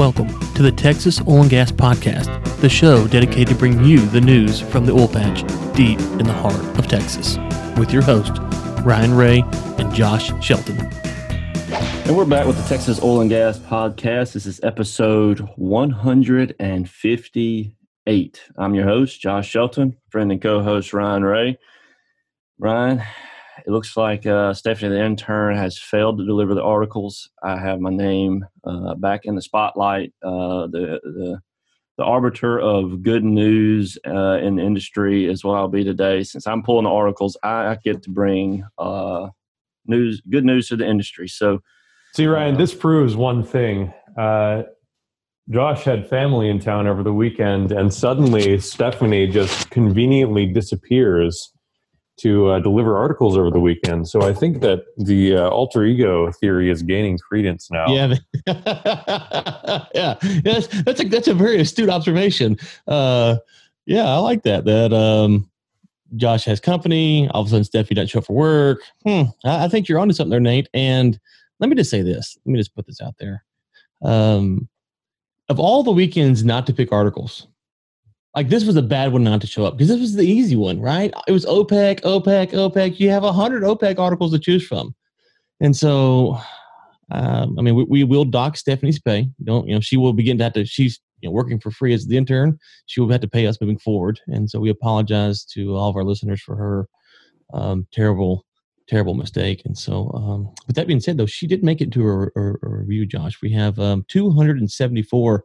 Welcome to the Texas Oil and Gas Podcast, the show dedicated to bring you the news from the oil patch deep in the heart of Texas, with your host, Ryan Ray and Josh Shelton. And we're back with the Texas Oil and Gas Podcast. This is episode 158. I'm your host, Josh Shelton, friend and co host, Ryan Ray. Ryan, it looks like uh, Stephanie, the intern, has failed to deliver the articles. I have my name uh, back in the spotlight. Uh, the, the the arbiter of good news uh, in the industry is what I'll be today. Since I'm pulling the articles, I, I get to bring uh, news, good news to the industry. So, see, Ryan, this proves one thing. Uh, Josh had family in town over the weekend, and suddenly Stephanie just conveniently disappears to uh, deliver articles over the weekend. So I think that the uh, alter ego theory is gaining credence now. Yeah, yeah, that's that's a that's a very astute observation. Uh, yeah, I like that. That um, Josh has company. All of a sudden, Stephanie doesn't show up for work. Hmm, I, I think you're onto something there, Nate. And let me just say this. Let me just put this out there. Um, of all the weekends not to pick articles, like this was a bad one not to show up because this was the easy one, right? It was OPEC, OPEC, OPEC. You have a hundred OPEC articles to choose from, and so um, I mean, we, we, will dock Stephanie's pay. Don't you know? She will begin to have to. She's you know working for free as the intern. She will have to pay us moving forward, and so we apologize to all of our listeners for her um, terrible, terrible mistake. And so, um, with that being said, though, she did make it to her, a, a review. Josh, we have um, 274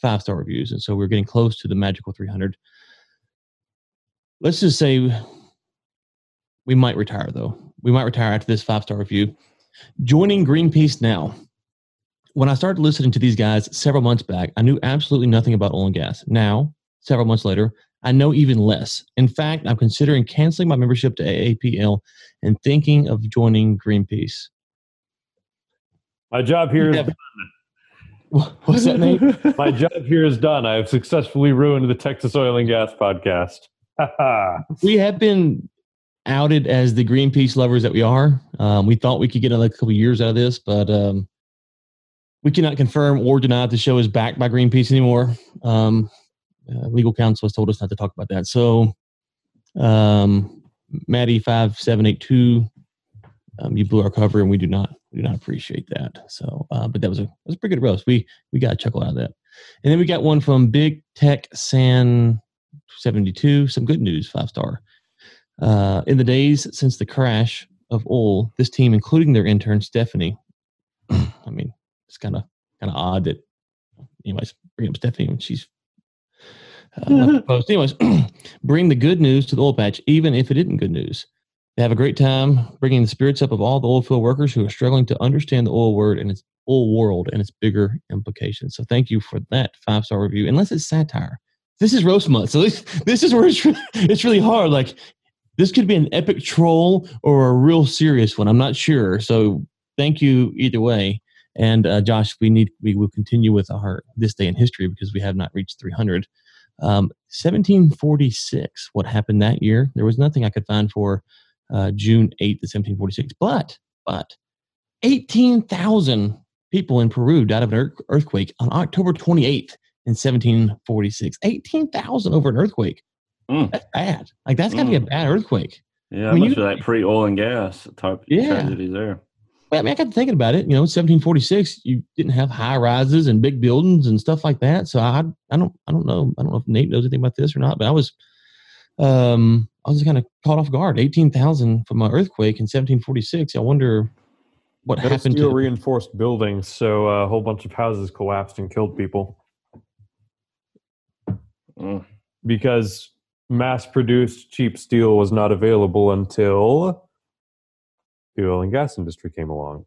five star reviews. And so we're getting close to the magical 300. Let's just say we might retire, though. We might retire after this five star review. Joining Greenpeace now. When I started listening to these guys several months back, I knew absolutely nothing about oil and gas. Now, several months later, I know even less. In fact, I'm considering canceling my membership to AAPL and thinking of joining Greenpeace. My job here is What's that, Nate? My job here is done. I have successfully ruined the Texas Oil and Gas podcast. we have been outed as the Greenpeace lovers that we are. Um, we thought we could get another couple years out of this, but um, we cannot confirm or deny that the show is backed by Greenpeace anymore. Um, uh, legal counsel has told us not to talk about that. So, um, Maddie five seven eight two, um, you blew our cover, and we do not do not appreciate that. So, uh, but that was a that was a pretty good roast. We we got a chuckle out of that. And then we got one from Big Tech San seventy two. Some good news, five star. Uh, in the days since the crash of oil, this team, including their intern Stephanie, I mean, it's kind of kind of odd that, anyways, bring up Stephanie when she's uh, post. Anyways, bring the good news to the oil patch, even if it isn't good news. They have a great time bringing the spirits up of all the oil field workers who are struggling to understand the oil word and its oil world and its bigger implications. So thank you for that five star review. Unless it's satire, this is roast month, so this this is where it's it's really hard. Like this could be an epic troll or a real serious one. I'm not sure. So thank you either way. And uh, Josh, we need we will continue with our this day in history because we have not reached 300. Um, 1746. What happened that year? There was nothing I could find for uh, June 8th, 1746. But, but 18,000 people in Peru died of an earthquake on October 28th in 1746. 18,000 over an earthquake. Mm. That's bad. Like, that's got to mm. be a mm. bad earthquake. Yeah, I mean, must you, be pre oil and gas type yeah. tragedy there. I mean, I got to thinking about it. You know, 1746, you didn't have high rises and big buildings and stuff like that. So I, I don't, I don't know. I don't know if Nate knows anything about this or not. But I was, um, I was kind of caught off guard. Eighteen thousand from an earthquake in 1746. I wonder what that happened to reinforced buildings. So uh, a whole bunch of houses collapsed and killed people mm. because mass-produced cheap steel was not available until the oil and gas industry came along.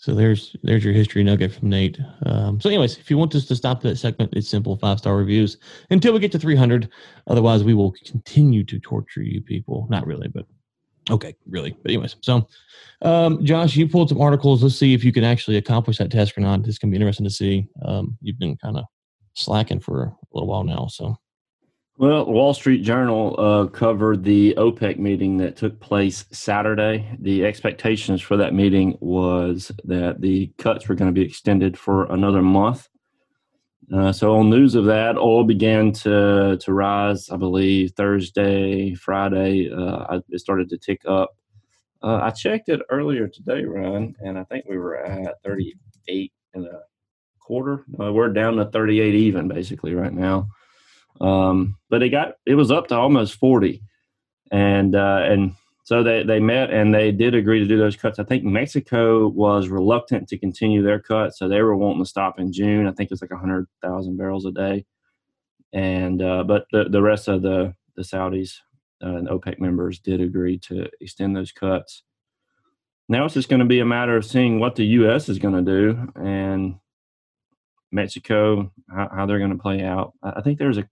So there's there's your history nugget from Nate. Um, so, anyways, if you want us to stop that segment, it's simple five star reviews until we get to 300. Otherwise, we will continue to torture you people. Not really, but okay, really. But anyways, so um, Josh, you pulled some articles. Let's see if you can actually accomplish that task or not. This can be interesting to see. Um, you've been kind of slacking for a little while now, so. Well, Wall Street Journal uh, covered the OPEC meeting that took place Saturday. The expectations for that meeting was that the cuts were going to be extended for another month. Uh, so, on news of that, oil began to to rise. I believe Thursday, Friday, uh, it started to tick up. Uh, I checked it earlier today, Ryan, and I think we were at 38 and a quarter. Uh, we're down to 38 even, basically, right now. Um, but it got it was up to almost 40, and uh, and so they they met and they did agree to do those cuts. I think Mexico was reluctant to continue their cut, so they were wanting to stop in June. I think it's like 100,000 barrels a day, and uh, but the the rest of the the Saudis uh, and OPEC members did agree to extend those cuts. Now it's just going to be a matter of seeing what the U.S. is going to do and Mexico, how, how they're going to play out. I think there's a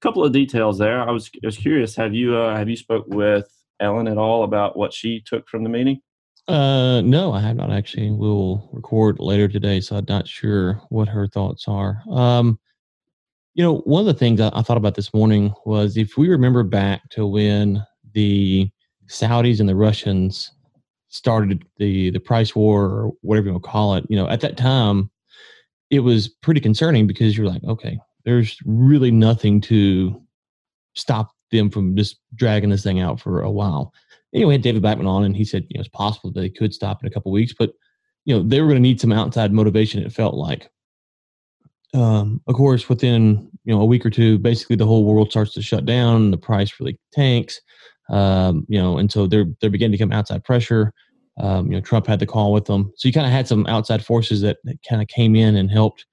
couple of details there. I was I was curious. Have you uh, have you spoke with Ellen at all about what she took from the meeting? Uh, no, I have not actually. We'll record later today, so I'm not sure what her thoughts are. Um, you know, one of the things I, I thought about this morning was if we remember back to when the Saudis and the Russians started the the price war or whatever you want to call it. You know, at that time it was pretty concerning because you're like, okay, there's really nothing to stop them from just dragging this thing out for a while. Anyway, David Blackman on, and he said, you know, it's possible they could stop in a couple weeks, but you know, they were going to need some outside motivation. It felt like. Um, of course, within you know a week or two, basically the whole world starts to shut down. The price really tanks. Um, you know, and so they're they're beginning to come outside pressure. Um, you know, Trump had the call with them, so you kind of had some outside forces that, that kind of came in and helped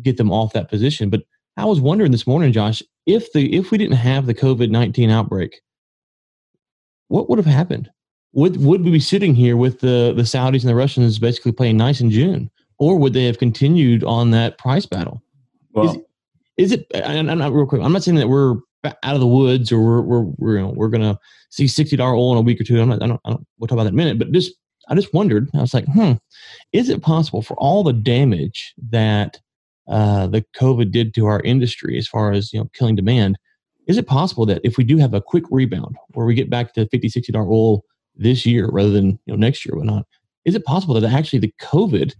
get them off that position. But I was wondering this morning, Josh, if the if we didn't have the COVID nineteen outbreak, what would have happened? Would would we be sitting here with the the Saudis and the Russians basically playing nice in June, or would they have continued on that price battle? Well, is, is it? And I'm not real quick. I'm not saying that we're out of the woods or we're we're we're, you know, we're gonna see sixty dollar oil in a week or two. I'm not. I don't. I don't. We'll talk about that in a minute. But just I just wondered. I was like, hmm, is it possible for all the damage that uh, the COVID did to our industry as far as you know killing demand? Is it possible that if we do have a quick rebound where we get back to 50 60 dollar oil this year rather than you know next year or not, is it possible that actually the COVID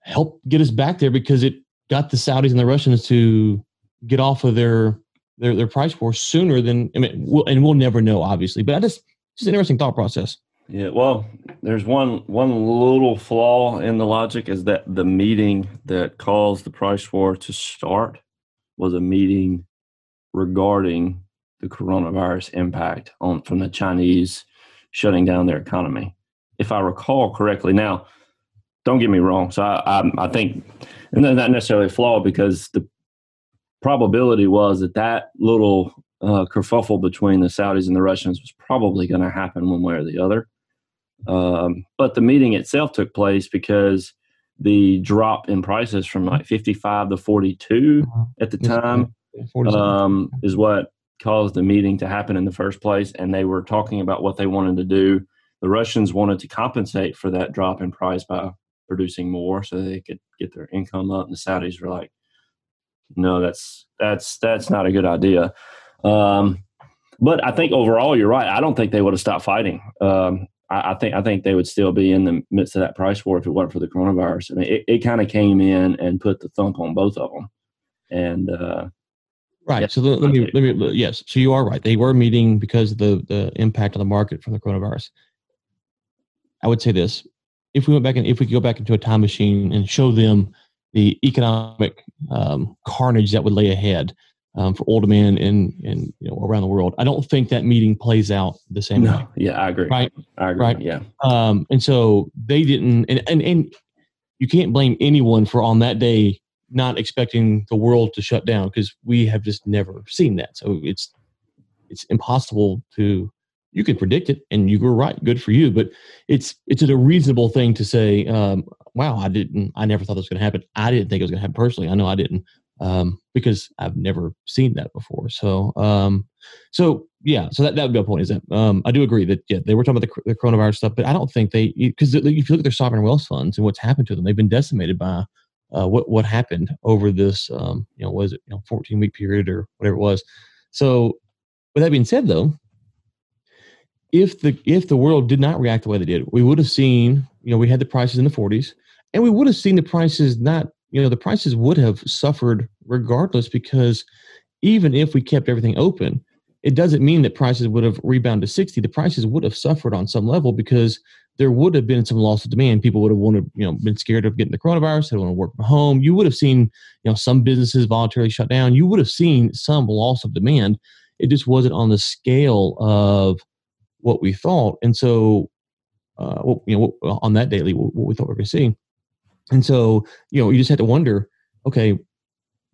helped get us back there because it got the Saudis and the Russians to get off of their their their price war sooner than I mean, we'll, and we'll never know, obviously. But I just just an interesting thought process. Yeah, well, there's one one little flaw in the logic is that the meeting that caused the price war to start was a meeting regarding the coronavirus impact on from the Chinese shutting down their economy. If I recall correctly, now don't get me wrong. So I I, I think and not necessarily a flaw because the probability was that that little uh, kerfuffle between the Saudis and the Russians was probably going to happen one way or the other. Um, but the meeting itself took place because the drop in prices from like 55 to 42 uh-huh. at the time um, is what caused the meeting to happen in the first place. And they were talking about what they wanted to do. The Russians wanted to compensate for that drop in price by producing more so they could get their income up. And the Saudis were like, no, that's that's that's not a good idea. Um, but I think overall, you're right. I don't think they would have stopped fighting. Um, I, I, think I think they would still be in the midst of that price war if it weren't for the coronavirus. I mean, it, it kind of came in and put the thump on both of them. And uh, right. Yeah, so let, let me let me yes. So you are right. They were meeting because of the the impact on the market from the coronavirus. I would say this: if we went back and if we could go back into a time machine and show them the economic um, carnage that would lay ahead um, for oil men in, in you know around the world. I don't think that meeting plays out the same no, way. Yeah, I agree. Right. I agree. Right. Yeah. Um, and so they didn't, and, and and you can't blame anyone for on that day not expecting the world to shut down because we have just never seen that. So it's it's impossible to you can predict it and you were right good for you but it's it's a reasonable thing to say um, wow i didn't i never thought this was going to happen i didn't think it was going to happen personally i know i didn't um, because i've never seen that before so um, so yeah so that, that would be a point is that um, i do agree that yeah they were talking about the, the coronavirus stuff but i don't think they because if you look at their sovereign wealth funds and what's happened to them they've been decimated by uh, what what happened over this um, you know was it you know 14 week period or whatever it was. So with that being said, though, if the if the world did not react the way they did, we would have seen you know we had the prices in the 40s, and we would have seen the prices not you know the prices would have suffered regardless because even if we kept everything open, it doesn't mean that prices would have rebounded to 60. The prices would have suffered on some level because there would have been some loss of demand. People would have wanted, you know, been scared of getting the coronavirus. They want to work from home. You would have seen, you know, some businesses voluntarily shut down. You would have seen some loss of demand. It just wasn't on the scale of what we thought. And so, uh, well, you know, on that daily, what, what we thought we were going to see. And so, you know, you just had to wonder, okay,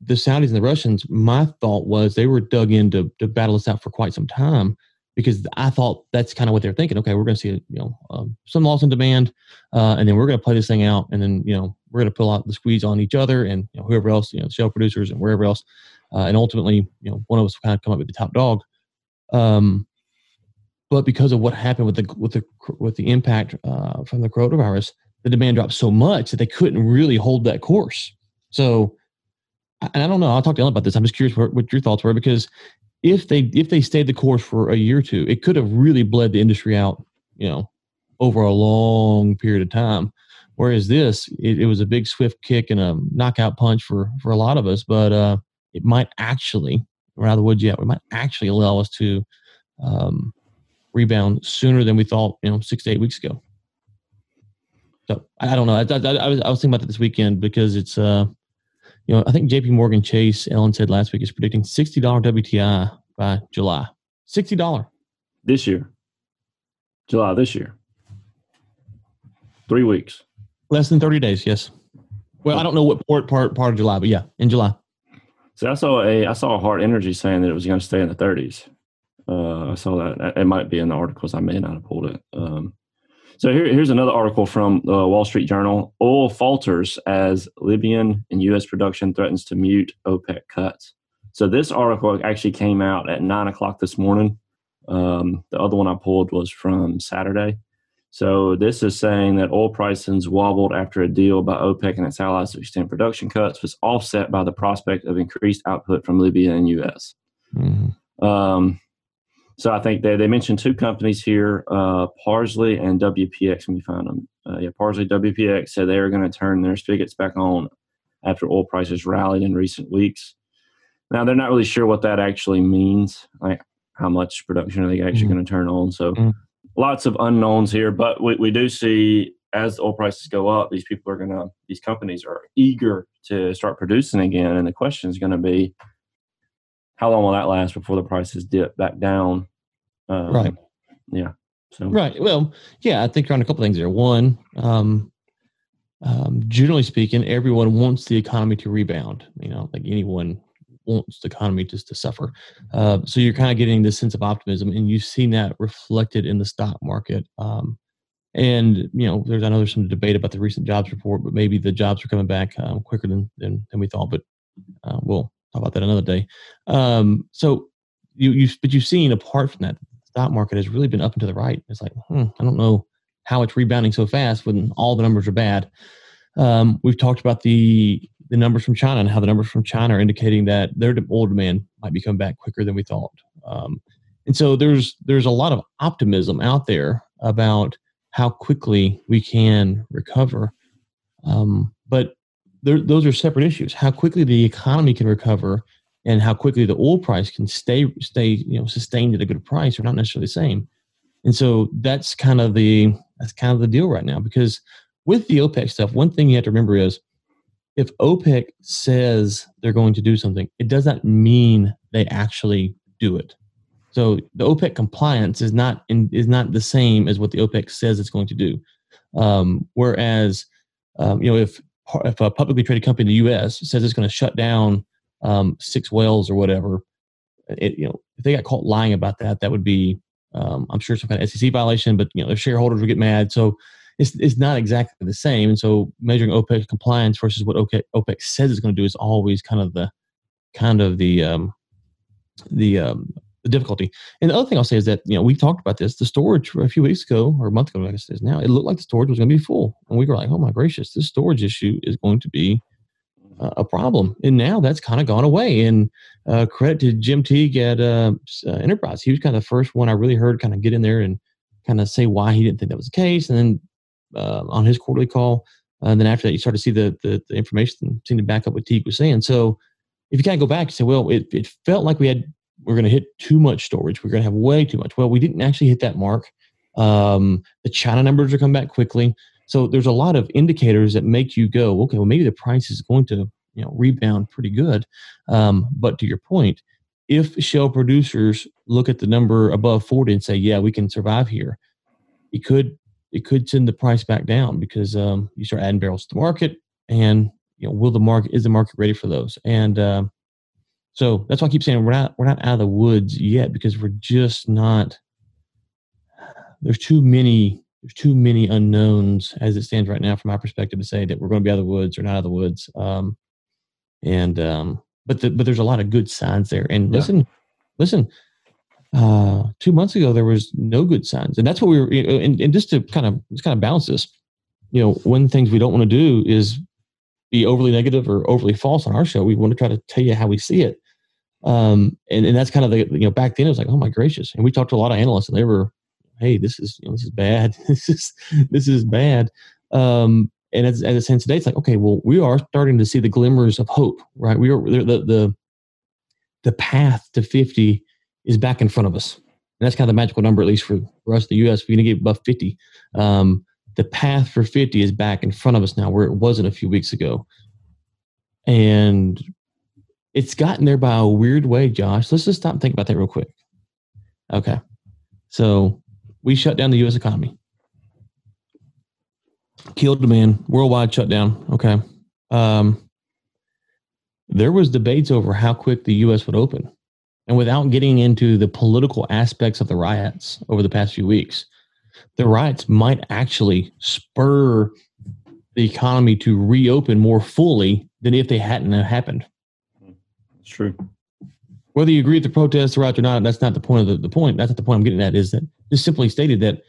the Saudis and the Russians, my thought was they were dug in to, to battle this out for quite some time because I thought that's kind of what they're thinking. Okay, we're going to see you know um, some loss in demand, uh, and then we're going to play this thing out, and then you know we're going to pull out the squeeze on each other and you know, whoever else, you know, shale producers and wherever else, uh, and ultimately, you know, one of us kind of come up with the top dog. Um, but because of what happened with the with the with the impact uh, from the coronavirus, the demand dropped so much that they couldn't really hold that course. So, and I don't know. I'll talk to Ellen about this. I'm just curious what, what your thoughts were because if they if they stayed the course for a year or two, it could have really bled the industry out, you know, over a long period of time. Whereas this, it, it was a big swift kick and a knockout punch for for a lot of us, but uh, it might actually, we're out of woods yet. We might actually allow us to um, rebound sooner than we thought, you know, six to eight weeks ago. So I, I don't know. I, I, I, was I was thinking about that this weekend because it's uh, you know, I think JP Morgan Chase, Ellen said last week, is predicting $60 WTI by July. $60. This year. July this year. Three weeks. Less than 30 days, yes. Well, I don't know what part, part, part of July, but yeah, in July. So I saw a I saw a Hart Energy saying that it was going to stay in the 30s. Uh, I saw that. It might be in the articles. I may not have pulled it. Um, so here, here's another article from the Wall Street Journal. Oil falters as Libyan and U.S. production threatens to mute OPEC cuts. So this article actually came out at nine o'clock this morning. Um, the other one I pulled was from Saturday. So this is saying that oil prices wobbled after a deal by OPEC and its allies to extend production cuts was offset by the prospect of increased output from Libya and U.S. Mm-hmm. Um, so I think they, they mentioned two companies here, uh, Parsley and WPX. When you find them, uh, yeah, Parsley WPX said they are going to turn their spigots back on after oil prices rallied in recent weeks. Now they're not really sure what that actually means, like how much production are they actually mm-hmm. going to turn on. So mm-hmm. lots of unknowns here, but we, we do see as oil prices go up, these people are going to, these companies are eager to start producing again, and the question is going to be how long will that last before the prices dip back down? Um, right. Yeah. So right. Well, yeah, I think around a couple things there. One, um, um, generally speaking, everyone wants the economy to rebound. You know, like anyone wants the economy just to suffer. Uh, so you're kind of getting this sense of optimism, and you've seen that reflected in the stock market. Um, and you know, there's I know there's some debate about the recent jobs report, but maybe the jobs are coming back um, quicker than, than than we thought. But uh, we'll talk about that another day. Um, so you you but you've seen apart from that, stock market has really been up and to the right. It's like hmm, I don't know how it's rebounding so fast when all the numbers are bad. Um, we've talked about the the numbers from China and how the numbers from China are indicating that their oil demand might be coming back quicker than we thought. Um, and so there's there's a lot of optimism out there about how quickly we can recover. Um, but those are separate issues. How quickly the economy can recover and how quickly the oil price can stay stay you know sustained at a good price are not necessarily the same. And so that's kind of the that's kind of the deal right now because with the OPEC stuff, one thing you have to remember is if OPEC says they're going to do something, it does not mean they actually do it. So the OPEC compliance is not in, is not the same as what the OPEC says it's going to do. Um, whereas, um, you know, if if a publicly traded company in the U.S. says it's going to shut down um, six wells or whatever, it, you know, if they got caught lying about that, that would be, um, I'm sure, some kind of SEC violation. But you know, their shareholders would get mad. So it's it's not exactly the same. And so measuring OPEC compliance versus what OPEC, OPEC says it's going to do is always kind of the kind of the um, the um, the difficulty. And the other thing I'll say is that you know we talked about this. The storage a few weeks ago or a month ago, I guess it is now. It looked like the storage was going to be full, and we were like, "Oh my gracious, this storage issue is going to be a problem. And now that's kind of gone away. And uh, credit to Jim Teague at uh, uh, Enterprise. He was kind of the first one I really heard kind of get in there and kind of say why he didn't think that was the case. And then uh, on his quarterly call, uh, and then after that, you start to see the, the, the information seem to back up what Teague was saying. So if you kind of go back and say, well, it, it felt like we had we're going to hit too much storage. We're going to have way too much. Well, we didn't actually hit that mark. Um, the China numbers are coming back quickly. So there's a lot of indicators that make you go, okay, well, maybe the price is going to you know rebound pretty good. Um, but to your point, if shale producers look at the number above 40 and say, yeah, we can survive here, it could it could send the price back down because um, you start adding barrels to the market, and you know, will the market is the market ready for those? And uh, so that's why I keep saying we're not we're not out of the woods yet because we're just not. There's too many there's too many unknowns as it stands right now from my perspective to say that we're going to be out of the woods or not out of the woods. Um, and um, but the, but there's a lot of good signs there. And yeah. listen, listen. Uh, two months ago there was no good signs, and that's what we were. You know, and, and just to kind of just kind of balance this, you know, one of the things we don't want to do is be overly negative or overly false on our show. We want to try to tell you how we see it. Um, and, and that's kind of the, you know, back then it was like, oh my gracious. And we talked to a lot of analysts and they were, Hey, this is, you know, this is bad. this is, this is bad. Um, and as, as it stands today, it's like, okay, well, we are starting to see the glimmers of hope, right? We are the the the path to 50 is back in front of us. And that's kind of the magical number, at least for, for us, the US. We're going to get above 50. Um, the path for 50 is back in front of us now, where it wasn't a few weeks ago. And it's gotten there by a weird way, Josh. Let's just stop and think about that real quick. Okay. So we shut down the US economy killed demand, worldwide shutdown. Okay. Um, there was debates over how quick the U.S. would open, and without getting into the political aspects of the riots over the past few weeks, the riots might actually spur the economy to reopen more fully than if they hadn't happened. It's true. Whether you agree with the protests, the or not, that's not the point of the, the point. That's not the point I'm getting at. Is that just simply stated that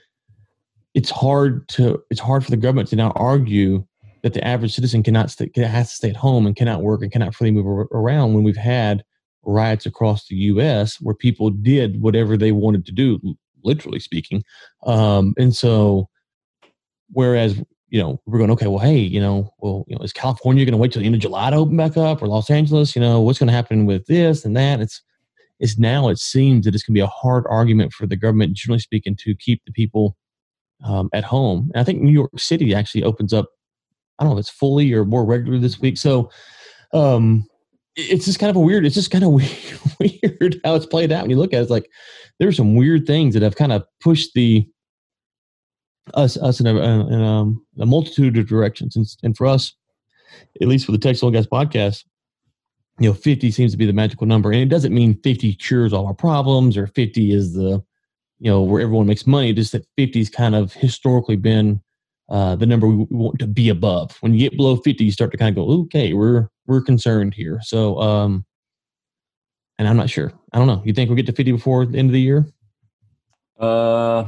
it's hard to it's hard for the government to now argue that the average citizen cannot stay, has to stay at home and cannot work and cannot freely move around when we've had riots across the U.S. where people did whatever they wanted to do, literally speaking. Um, and so, whereas you know we're going, okay, well, hey, you know, well, you know, is California going to wait till the end of July to open back up, or Los Angeles? You know, what's going to happen with this and that? It's it's now it seems that it's going to be a hard argument for the government, generally speaking, to keep the people um, at home. And I think New York City actually opens up. I don't know if it's fully or more regular this week. So um, it's just kind of a weird. It's just kind of weird, how it's played out when you look at it. It's like there's some weird things that have kind of pushed the us us in a, in um, a multitude of directions. And, and, for us, at least for the Texas Oil Gas podcast, you know, 50 seems to be the magical number. And it doesn't mean 50 cures all our problems or 50 is the you know where everyone makes money. Just that 50's kind of historically been uh, the number we want to be above. When you get below 50, you start to kind of go, okay, we're we're concerned here. So, um, and I'm not sure. I don't know. You think we'll get to 50 before the end of the year? Uh,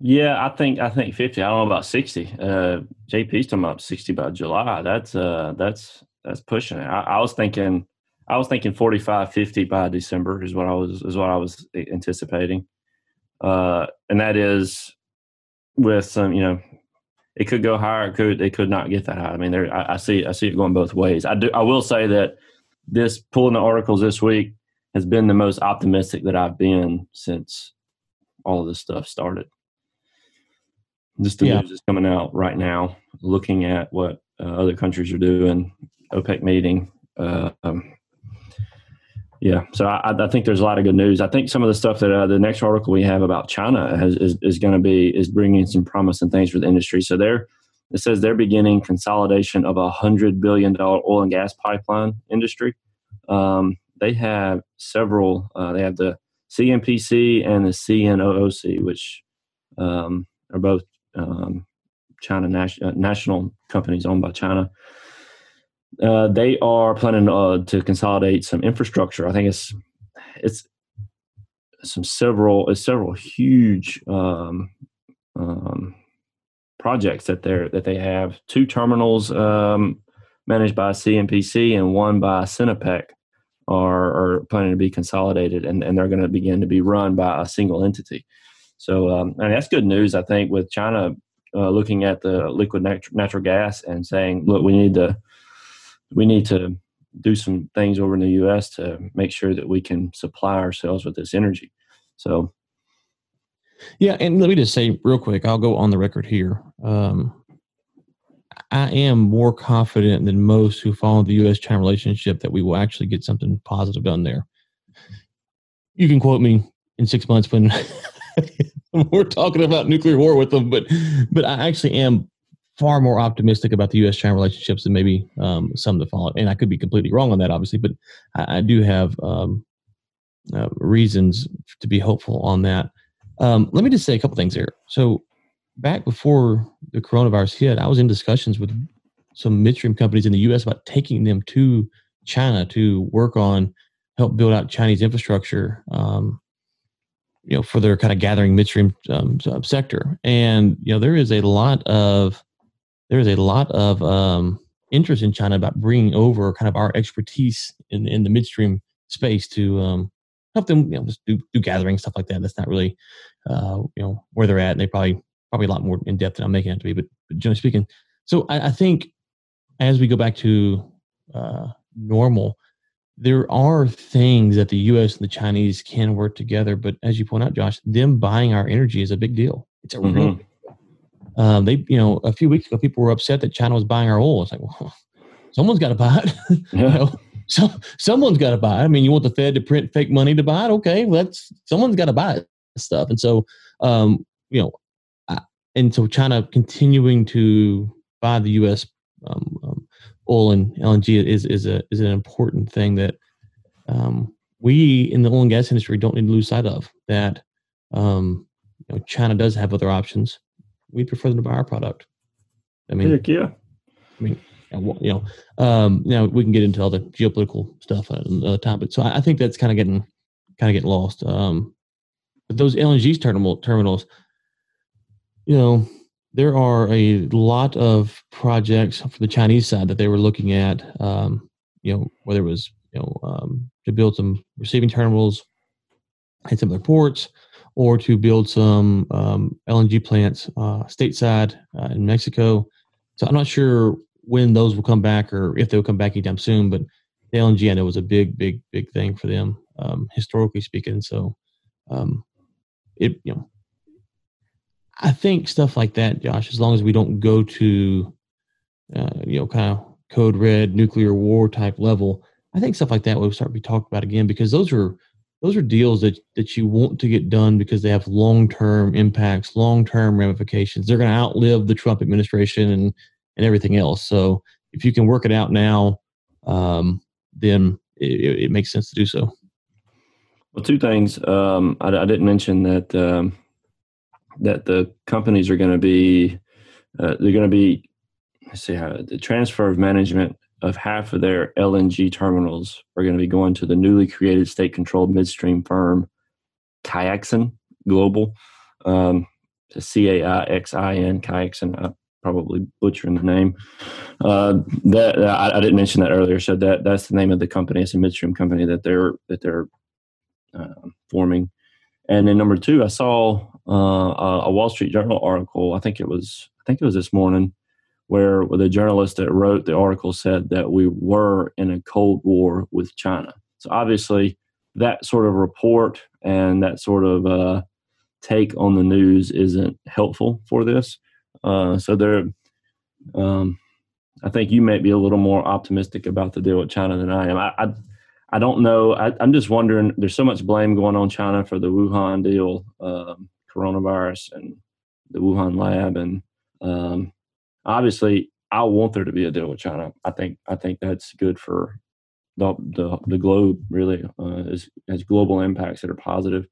yeah, I think I think 50. I don't know about 60. Uh, JP's talking about 60 by July. That's uh, that's that's pushing it. I, I was thinking I was thinking 45, 50 by December is what I was is what I was anticipating, uh, and that is with some you know it could go higher, it could it could not get that high. I mean, there I, I see I see it going both ways. I do I will say that this pulling the articles this week has been the most optimistic that I've been since all of this stuff started. Just the yeah. news is coming out right now, looking at what uh, other countries are doing, OPEC meeting. Uh, um, yeah, so I, I, think there's a lot of good news. I think some of the stuff that uh, the next article we have about China has, is, is going to be is bringing some promising things for the industry. So there, it says they're beginning consolidation of a hundred billion dollar oil and gas pipeline industry. Um, they have several. Uh, they have the CNPC and the CNOOC, which um, are both um, China nas- uh, national companies owned by China. Uh, they are planning uh, to consolidate some infrastructure. I think it's it's some several it's several huge um, um, projects that they're that they have. Two terminals um, managed by CNPC and one by Sinopec are, are planning to be consolidated, and, and they're going to begin to be run by a single entity. So, um, and that's good news, I think, with China uh, looking at the liquid nat- natural gas and saying, "Look, we need to we need to do some things over in the U.S. to make sure that we can supply ourselves with this energy." So, yeah, and let me just say real quick, I'll go on the record here. Um, I am more confident than most who follow the U.S. China relationship that we will actually get something positive done there. You can quote me in six months when we're talking about nuclear war with them, but but I actually am far more optimistic about the U.S. China relationships than maybe um, some that follow. And I could be completely wrong on that, obviously, but I, I do have um, uh, reasons to be hopeful on that. Um, let me just say a couple things here. So, back before the coronavirus hit, I was in discussions with some midstream companies in the U.S. about taking them to China to work on help build out Chinese infrastructure. Um, you know, for their kind of gathering midstream um, sector, and you know, there is a lot of there is a lot of um, interest in China about bringing over kind of our expertise in in the midstream space to um, help them you know just do, do gathering stuff like that. That's not really uh, you know where they're at. And they probably probably a lot more in depth than I'm making it to be. But, but generally speaking, so I, I, think as we go back to uh, normal, there are things that the U.S. and the Chinese can work together. But as you point out, Josh, them buying our energy is a big deal. It's a mm-hmm. real. Um, they, you know, a few weeks ago, people were upset that China was buying our oil. It's like, well, someone's got to buy it. Yeah. you know, so someone's got to buy it. I mean, you want the Fed to print fake money to buy it? Okay, that's someone's got to buy it stuff. And so, um, you know, I, and so China continuing to buy the U.S. Um, oil and LNG is is a is an important thing that um, we in the oil and gas industry don't need to lose sight of. That um, you know, China does have other options. We prefer them to buy our product. I mean, Heck yeah. I mean, you know, um, know, we can get into all the geopolitical stuff another time, but so I, I think that's kind of getting kind of getting lost. Um, but those LNG terminal terminals, you know, there are a lot of projects for the Chinese side that they were looking at. Um, you know, whether it was you know um, to build some receiving terminals at some of their ports, or to build some um, LNG plants uh, stateside uh, in Mexico. So I'm not sure when those will come back or if they'll come back anytime soon. But the LNG I know was a big, big, big thing for them um, historically speaking. So um, it you know I think stuff like that, Josh, as long as we don't go to uh, you know kind of code red nuclear war type level, I think stuff like that will start to be talked about again because those are those are deals that that you want to get done because they have long term impacts, long term ramifications. They're going to outlive the Trump administration and and everything else. So if you can work it out now, um, then it, it makes sense to do so. Well, two things. Um, I, I, didn't mention that um, that the companies are going to be uh, they're going to be let's see how the transfer of management of half of their LNG terminals are going to be going to the newly created state-controlled midstream firm Caixin Global. Um, C A I X I N Caixin. I'm probably butchering the name. Uh, that I, I, didn't mention that earlier. So that that's the name of the company. It's a midstream company that they're that they're uh, forming. And then number two, I saw uh, a Wall Street Journal article. I think it was I think it was this morning, where the journalist that wrote the article said that we were in a cold war with China. So obviously, that sort of report and that sort of uh, take on the news isn't helpful for this. Uh, so there, um, I think you may be a little more optimistic about the deal with China than I am. I, I I don't know. I, am just wondering. There's so much blame going on China for the Wuhan deal, um, coronavirus, and the Wuhan lab, and um, obviously, I want there to be a deal with China. I think I think that's good for the the, the globe. Really, uh, is, has global impacts that are positive.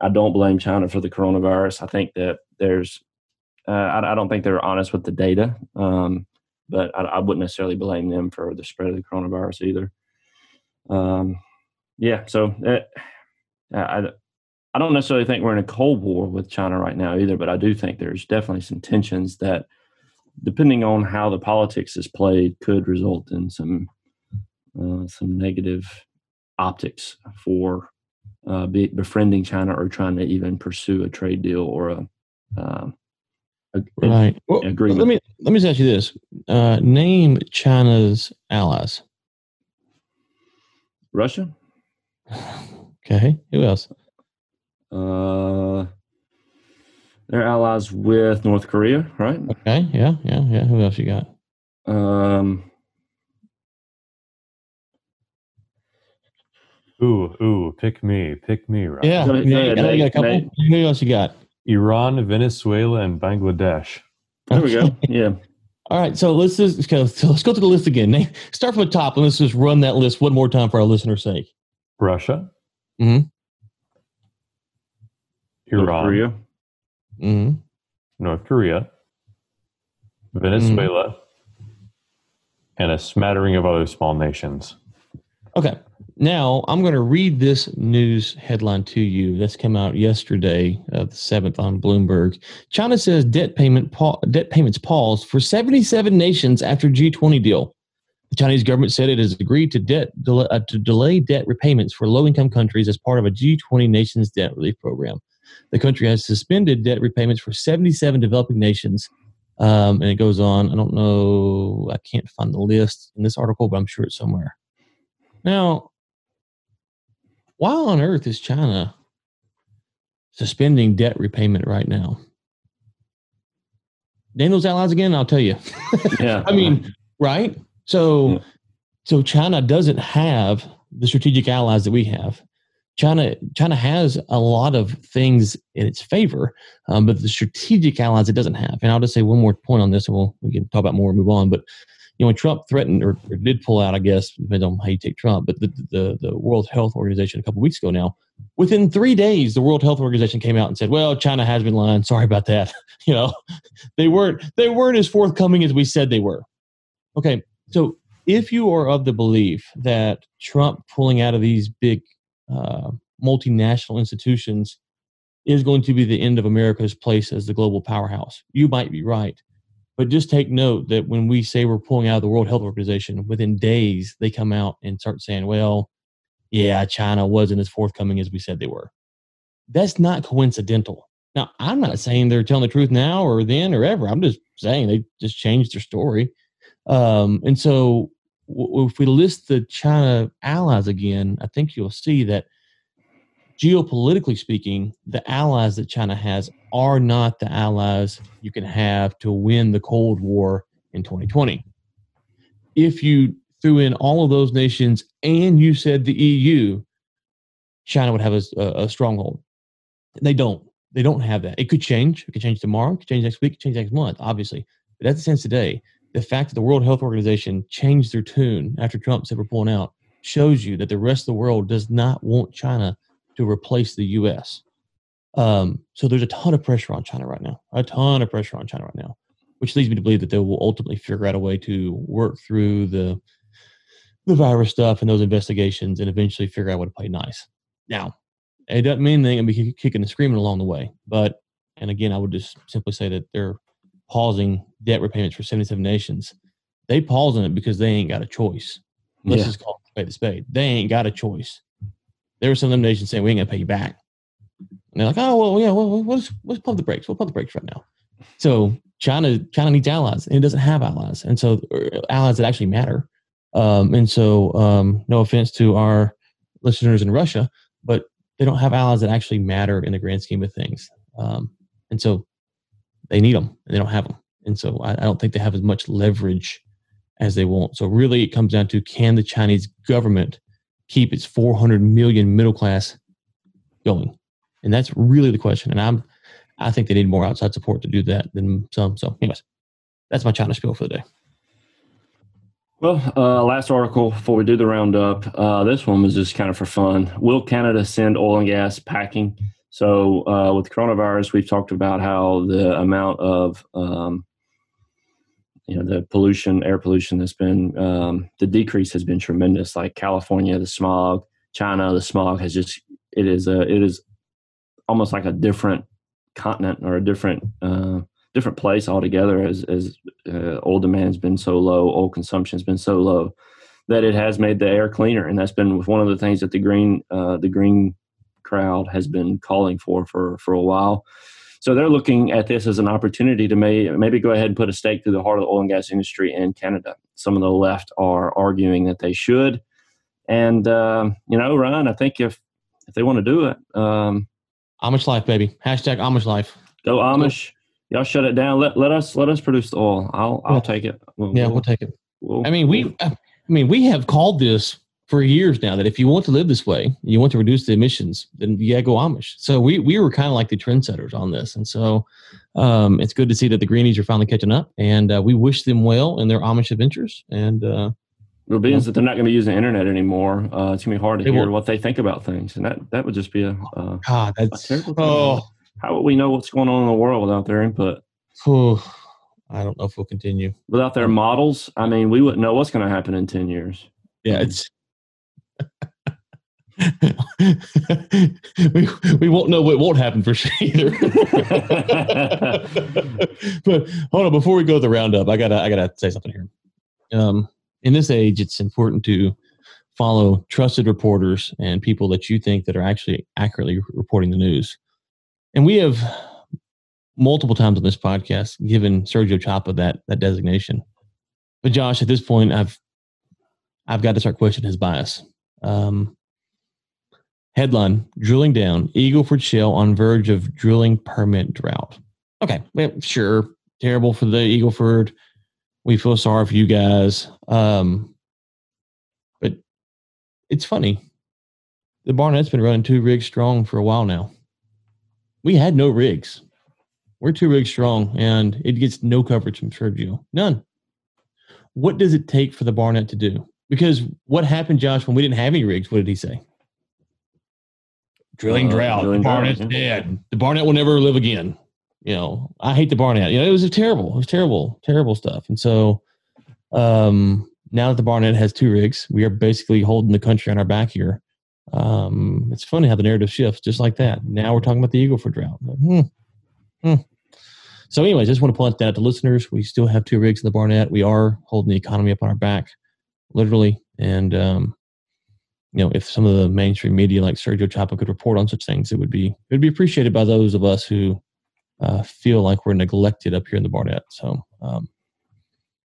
I don't blame China for the coronavirus. I think that there's. Uh, I, I, don't think they're honest with the data, um, but I, I wouldn't necessarily blame them for the spread of the coronavirus either um, yeah, so uh, I, I don't necessarily think we're in a cold war with China right now either, but I do think there's definitely some tensions that, depending on how the politics is played, could result in some uh, some negative optics for uh, be, befriending China or trying to even pursue a trade deal or a, uh, a right well, agreement. Let me let me just ask you this: uh, Name China's allies. Russia. Okay. Who else? Uh, they're allies with North Korea, right? Okay. Yeah. Yeah. Yeah. Who else you got? Um. Ooh, ooh, pick me, pick me, right? Yeah, yeah, yeah, yeah, yeah, a couple. Who else you got? Iran, Venezuela, and Bangladesh. There we go. Yeah. All right, so let's just go. So let's go to the list again. Start from the top, and let's just run that list one more time for our listeners' sake. Russia. Hmm. Iran. North Korea. Hmm. North Korea. Venezuela. Mm-hmm. And a smattering of other small nations. Okay. Now, I'm going to read this news headline to you. This came out yesterday, uh, the 7th on Bloomberg. China says debt payment pa- debt payments paused for 77 nations after G20 deal. The Chinese government said it has agreed to debt del- uh, to delay debt repayments for low-income countries as part of a G20 nations debt relief program. The country has suspended debt repayments for 77 developing nations. Um, and it goes on. I don't know. I can't find the list in this article, but I'm sure it's somewhere. Now, why on earth is China suspending debt repayment right now? Name those allies again, I'll tell you. Yeah. I mean, right? So yeah. so China doesn't have the strategic allies that we have. China China has a lot of things in its favor, um, but the strategic allies it doesn't have. And I'll just say one more point on this, and we'll we can talk about more and move on. But you know, when Trump threatened or, or, did pull out, I guess, depends on how you take Trump, but the, the, the World Health Organization a couple weeks ago now, within three days, the World Health Organization came out and said, well, China has been lying. Sorry about that. you know, they weren't, they weren't as forthcoming as we said they were. Okay. So if you are of the belief that Trump pulling out of these big uh, multinational institutions is going to be the end of America's place as the global powerhouse, you might be right. But just take note that when we say we're pulling out of the World Health Organization, within days they come out and start saying, well, yeah, China wasn't as forthcoming as we said they were. That's not coincidental. Now, I'm not saying they're telling the truth now or then or ever. I'm just saying they just changed their story. Um, and so w- if we list the China allies again, I think you'll see that geopolitically speaking, the allies that China has are not the allies you can have to win the Cold War in 2020. If you threw in all of those nations and you said the EU, China would have a, a, stronghold. They don't. They don't have that. It could change. It could change tomorrow. It could change next week. It could change next month, obviously. But that's the sense today. The fact that the World Health Organization changed their tune after Trump said we're pulling out shows you that the rest of the world does not want China to replace the U.S. Um, so there's a ton of pressure on China right now, a ton of pressure on China right now, which leads me to believe that they will ultimately figure out a way to work through the the virus stuff and those investigations and eventually figure out what to play nice. Now, it doesn't mean they're going to be kicking and screaming along the way, but and again, I would just simply say that they're pausing debt repayments for 77 nations. They pausing it because they ain't got a choice. Let's yeah. just call it spade a spade. They ain't got a choice there were some of them nations saying we ain't gonna pay you back. And they're like, oh well, yeah, well, let's let's pump the brakes. We'll pump the brakes right now. So China China needs allies, and it doesn't have allies, and so uh, allies that actually matter. Um, and so, um, no offense to our listeners in Russia, but they don't have allies that actually matter in the grand scheme of things. Um, and so, they need them, and they don't have them. And so, I, I don't think they have as much leverage as they want. So, really, it comes down to can the Chinese government keep its 400 million middle class going? And that's really the question. And I'm, I think they need more outside support to do that than some. So, anyways, that's my China spiel for the day. Well, uh, last article before we do the roundup. Uh, this one was just kind of for fun. Will Canada send oil and gas packing? So, uh, with coronavirus, we've talked about how the amount of um, you know the pollution air pollution that's been um, the decrease has been tremendous like california the smog china the smog has just it is a it is almost like a different continent or a different uh, different place altogether as as uh, oil demand has been so low, oil consumption has been so low that it has made the air cleaner, and that's been one of the things that the green uh, the green crowd has been calling for for for a while. So they're looking at this as an opportunity to may, maybe go ahead and put a stake through the heart of the oil and gas industry in Canada. Some of the left are arguing that they should, and uh, you know, Ryan, I think if if they want to do it, um, Amish life, baby. Hashtag Amish life. Go Amish. Y'all shut it down. Let let us let us produce the oil. I'll I'll Yeah. take it. We'll, Yeah, we'll- we'll take it. we'll- I mean, we, I mean, we have called this for years now that if you want to live this way, you want to reduce the emissions, then you gotta go Amish. So we we were kind of like the trendsetters on this, and so um, it's good to see that the greenies are finally catching up, and uh, we wish them well in their Amish adventures. And uh, Well, being that they're not going to be using the internet anymore, uh, it's going to be hard to hear won't. what they think about things, and that that would just be a. Uh, God, that's terrible thing. oh, how would we know what's going on in the world without their input, oh, I don't know if we'll continue. without their models? I mean, we wouldn't know what's going to happen in ten years. Yeah, it's. We, we won't know what won't happen for sure either. but hold on, before we go to the roundup, I gotta I gotta say something here. Um, in this age, it's important to follow trusted reporters and people that you think that are actually accurately reporting the news. And we have multiple times on this podcast given Sergio Chapa that that designation. But Josh, at this point, I've I've got to start questioning his bias. Um, headline: Drilling down Eagleford Shale on verge of drilling permit drought. Okay, well, sure, terrible for the Eagleford. We feel sorry for you guys, um, but it's funny. The Barnett's been running two rigs strong for a while now. We had no rigs. We're two rigs strong, and it gets no coverage from Sergio. None. What does it take for the Barnett to do? Because what happened, Josh, when we didn't have any rigs? What did he say? Drilling Uh, drought. drilling the drought, Barnett's yeah. dead. The Barnett will never live again. You know, I hate the Barnett. You know, it was terrible. It was terrible, terrible stuff. And so um, now that the Barnett has two rigs, we are basically holding the country on our back here. Um, it's funny how the narrative shifts just like that. Now we're talking about the Eagle Ford drought. Hmm. Hmm. So, anyways, I just want to point that out to listeners. We still have two rigs in the Barnett. We are holding the economy up on our back, literally. And um, you know, if some of the mainstream media like Sergio Chapa could report on such things, it would be it would be appreciated by those of us who uh, feel like we're neglected up here in the Barnett. So, um,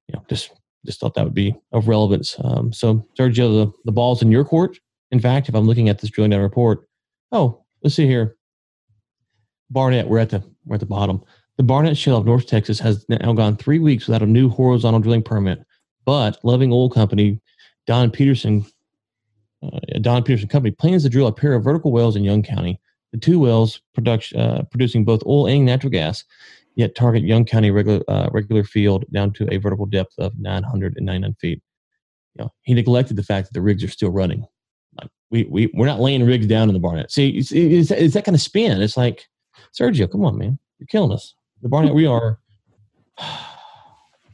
you know, just just thought that would be of relevance. Um, so, Sergio, the, the ball's in your court. In fact, if I'm looking at this drilling down report, oh, let's see here. Barnett, we're at the we're at the bottom. The Barnett Shale of North Texas has now gone three weeks without a new horizontal drilling permit. But Loving Oil Company, Don Peterson, uh, Don Peterson Company plans to drill a pair of vertical wells in Young County. The two wells production, uh, producing both oil and natural gas, yet target Young County regular uh, regular field down to a vertical depth of 999 feet. You know, he neglected the fact that the rigs are still running. Like we we we're not laying rigs down in the Barnett. See, it's, it's that kind of spin. It's like Sergio, come on, man, you're killing us. The Barnett, we are.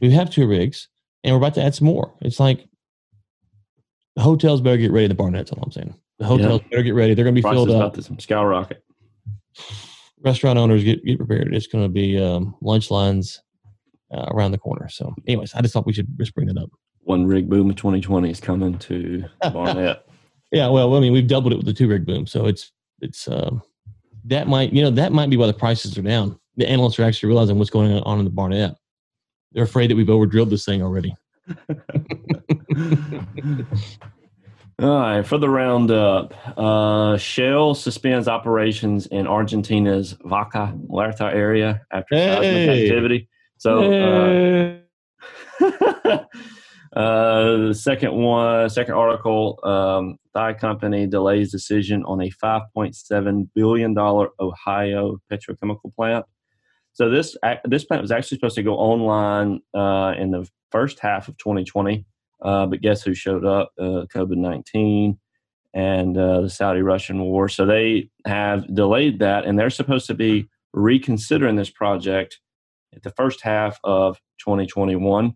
We have two rigs, and we're about to add some more. It's like the hotels better get ready. The Barnett, that's all I'm saying. The hotels better get ready. They're going to be Prices filled up. about to skyrocket. Restaurant owners get, get prepared. It's going to be um, lunch lines uh, around the corner. So, anyways, I just thought we should just bring that up. One rig boom of 2020 is coming to Barnett. Yeah, well, I mean, we've doubled it with the two rig boom, so it's it's um, that might you know that might be why the prices are down. The analysts are actually realizing what's going on in the Barnett. They're afraid that we've over drilled this thing already. All right, for the roundup, uh, Shell suspends operations in Argentina's Vaca Muerta area after seismic activity. So, uh, uh, the second one, second article, um, Thai company delays decision on a 5.7 billion dollar Ohio petrochemical plant. So this this plant was actually supposed to go online uh, in the first half of 2020. Uh, but guess who showed up? Uh, COVID 19 and uh, the Saudi Russian war. So they have delayed that, and they're supposed to be reconsidering this project at the first half of 2021.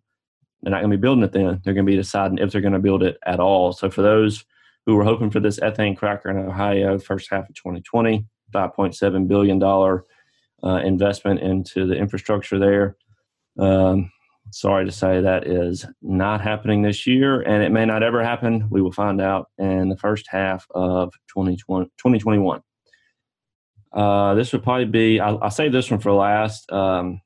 They're not going to be building it then. They're going to be deciding if they're going to build it at all. So for those who were hoping for this ethane cracker in Ohio, first half of 2020, $5.7 billion uh, investment into the infrastructure there. Um, sorry to say that is not happening this year, and it may not ever happen. We will find out in the first half of 2020, 2021. Uh, this would probably be, I'll, I'll save this one for last. Um,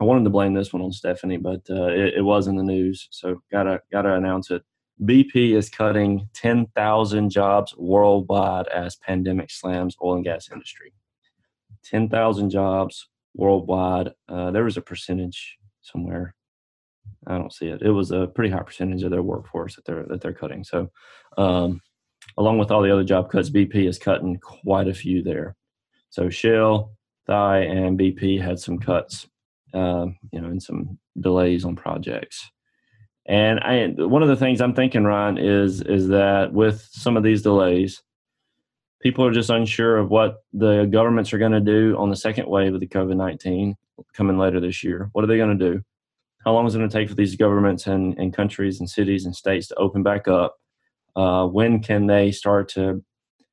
I wanted to blame this one on Stephanie, but uh, it, it, was in the news, so gotta gotta announce it. BP is cutting 10,000 jobs worldwide as pandemic slams oil and gas industry. 10,000 jobs worldwide. Uh, there was a percentage somewhere. I don't see it. It was a pretty high percentage of their workforce that they're that they're cutting. So, um, along with all the other job cuts, BP is cutting quite a few there. So Shell, Thai, and BP had some cuts, um, you know, and some delays on projects. And I, one of the things I'm thinking, Ryan, is is that with some of these delays, people are just unsure of what the governments are going to do on the second wave of the COVID 19 coming later this year. What are they going to do? How long is it going to take for these governments and, and countries and cities and states to open back up? Uh, when can they start to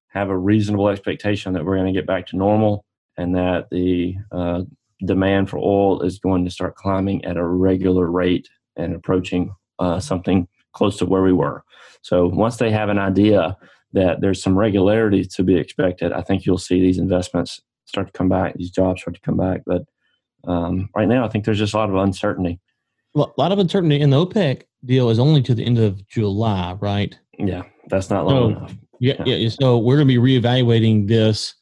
have a reasonable expectation that we're going to get back to normal and that the uh, demand for oil is going to start climbing at a regular rate and approaching uh, something close to where we were? So once they have an idea that there's some regularity to be expected, I think you'll see these investments start to come back, these jobs start to come back. But um, right now, I think there's just a lot of uncertainty. Well, a lot of uncertainty, and the OPEC deal is only to the end of July, right? Yeah, that's not long so, enough. Yeah, yeah, yeah. So we're going to be reevaluating this,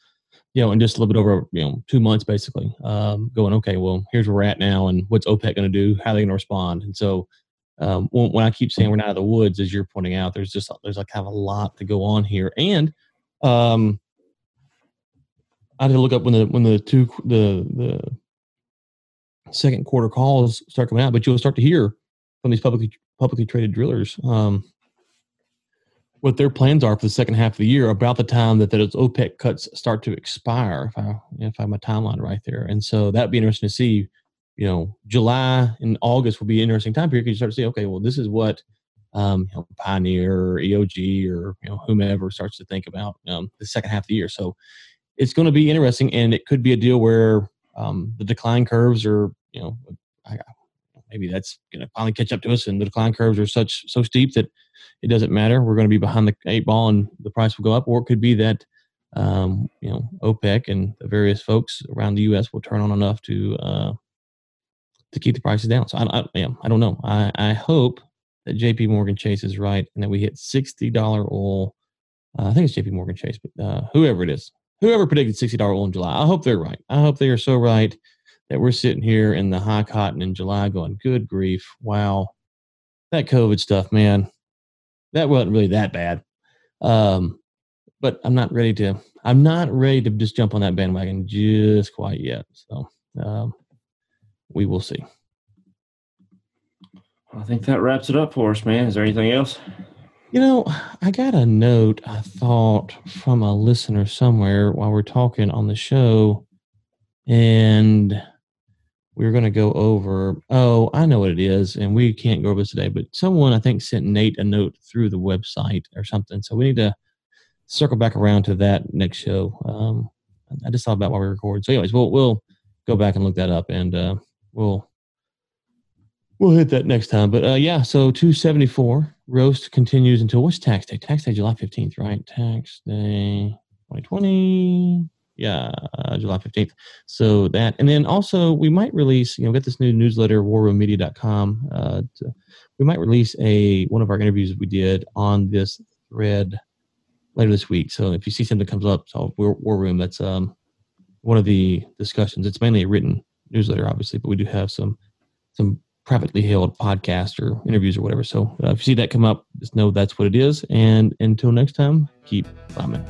you know, in just a little bit over, you know, two months, basically. Um, going, okay, well, here's where we're at now, and what's OPEC going to do? How are they going to respond? And so, um, when, when, I keep saying we're not out of the woods, as you're pointing out, there's just there's like kind of a lot to go on here, and um, I had to look up when the when the two the the second quarter calls start coming out, but you'll start to hear from these publicly publicly traded drillers um, what their plans are for the second half of the year about the time that those OPEC cuts start to expire. If I if I my timeline right there, and so that'd be interesting to see you know, July and August will be an interesting time period because you start to see, okay, well, this is what um, you know, Pioneer or EOG or you know whomever starts to think about um, the second half of the year. So it's going to be interesting, and it could be a deal where um, the decline curves are, you know, maybe that's going to finally catch up to us, and the decline curves are such so steep that it doesn't matter. We're going to be behind the eight ball, and the price will go up, or it could be that um, you know OPEC and the various folks around the U.S. will turn on enough to uh, to keep the prices down. So I, I, yeah, I don't know. I, I hope that J.P. Morgan Chase is right and that we hit sixty dollar oil. Uh, I think it's J.P. Morgan Chase, but uh, whoever it is, whoever predicted sixty dollar oil in July, I hope they're right. I hope they are so right that we're sitting here in the high cotton in July, going, "Good grief, wow, that COVID stuff, man, that wasn't really that bad." Um, but I'm not ready to. I'm not ready to just jump on that bandwagon just quite yet. So um, we will see. I think that wraps it up for us, man. Is there anything else? You know, I got a note I thought from a listener somewhere while we're talking on the show, and we are going to go over. Oh, I know what it is, and we can't go over this today. But someone I think sent Nate a note through the website or something, so we need to circle back around to that next show. Um, I just thought about while we record. So, anyways, we'll we'll go back and look that up, and uh, we'll we'll hit that next time. But uh, yeah, so 274 roast continues until what's tax day? Tax day July 15th, right? Tax day 2020. Yeah, uh, July 15th. So that, and then also we might release, you know, get this new newsletter, warroommedia.com. Uh, to, we might release a one of our interviews we did on this thread later this week. So if you see something that comes up, so War, War Room, that's um, one of the discussions. It's mainly a written newsletter, obviously, but we do have some some privately held podcast or interviews or whatever. So uh, if you see that come up, just know that's what it is. And until next time, keep climbing.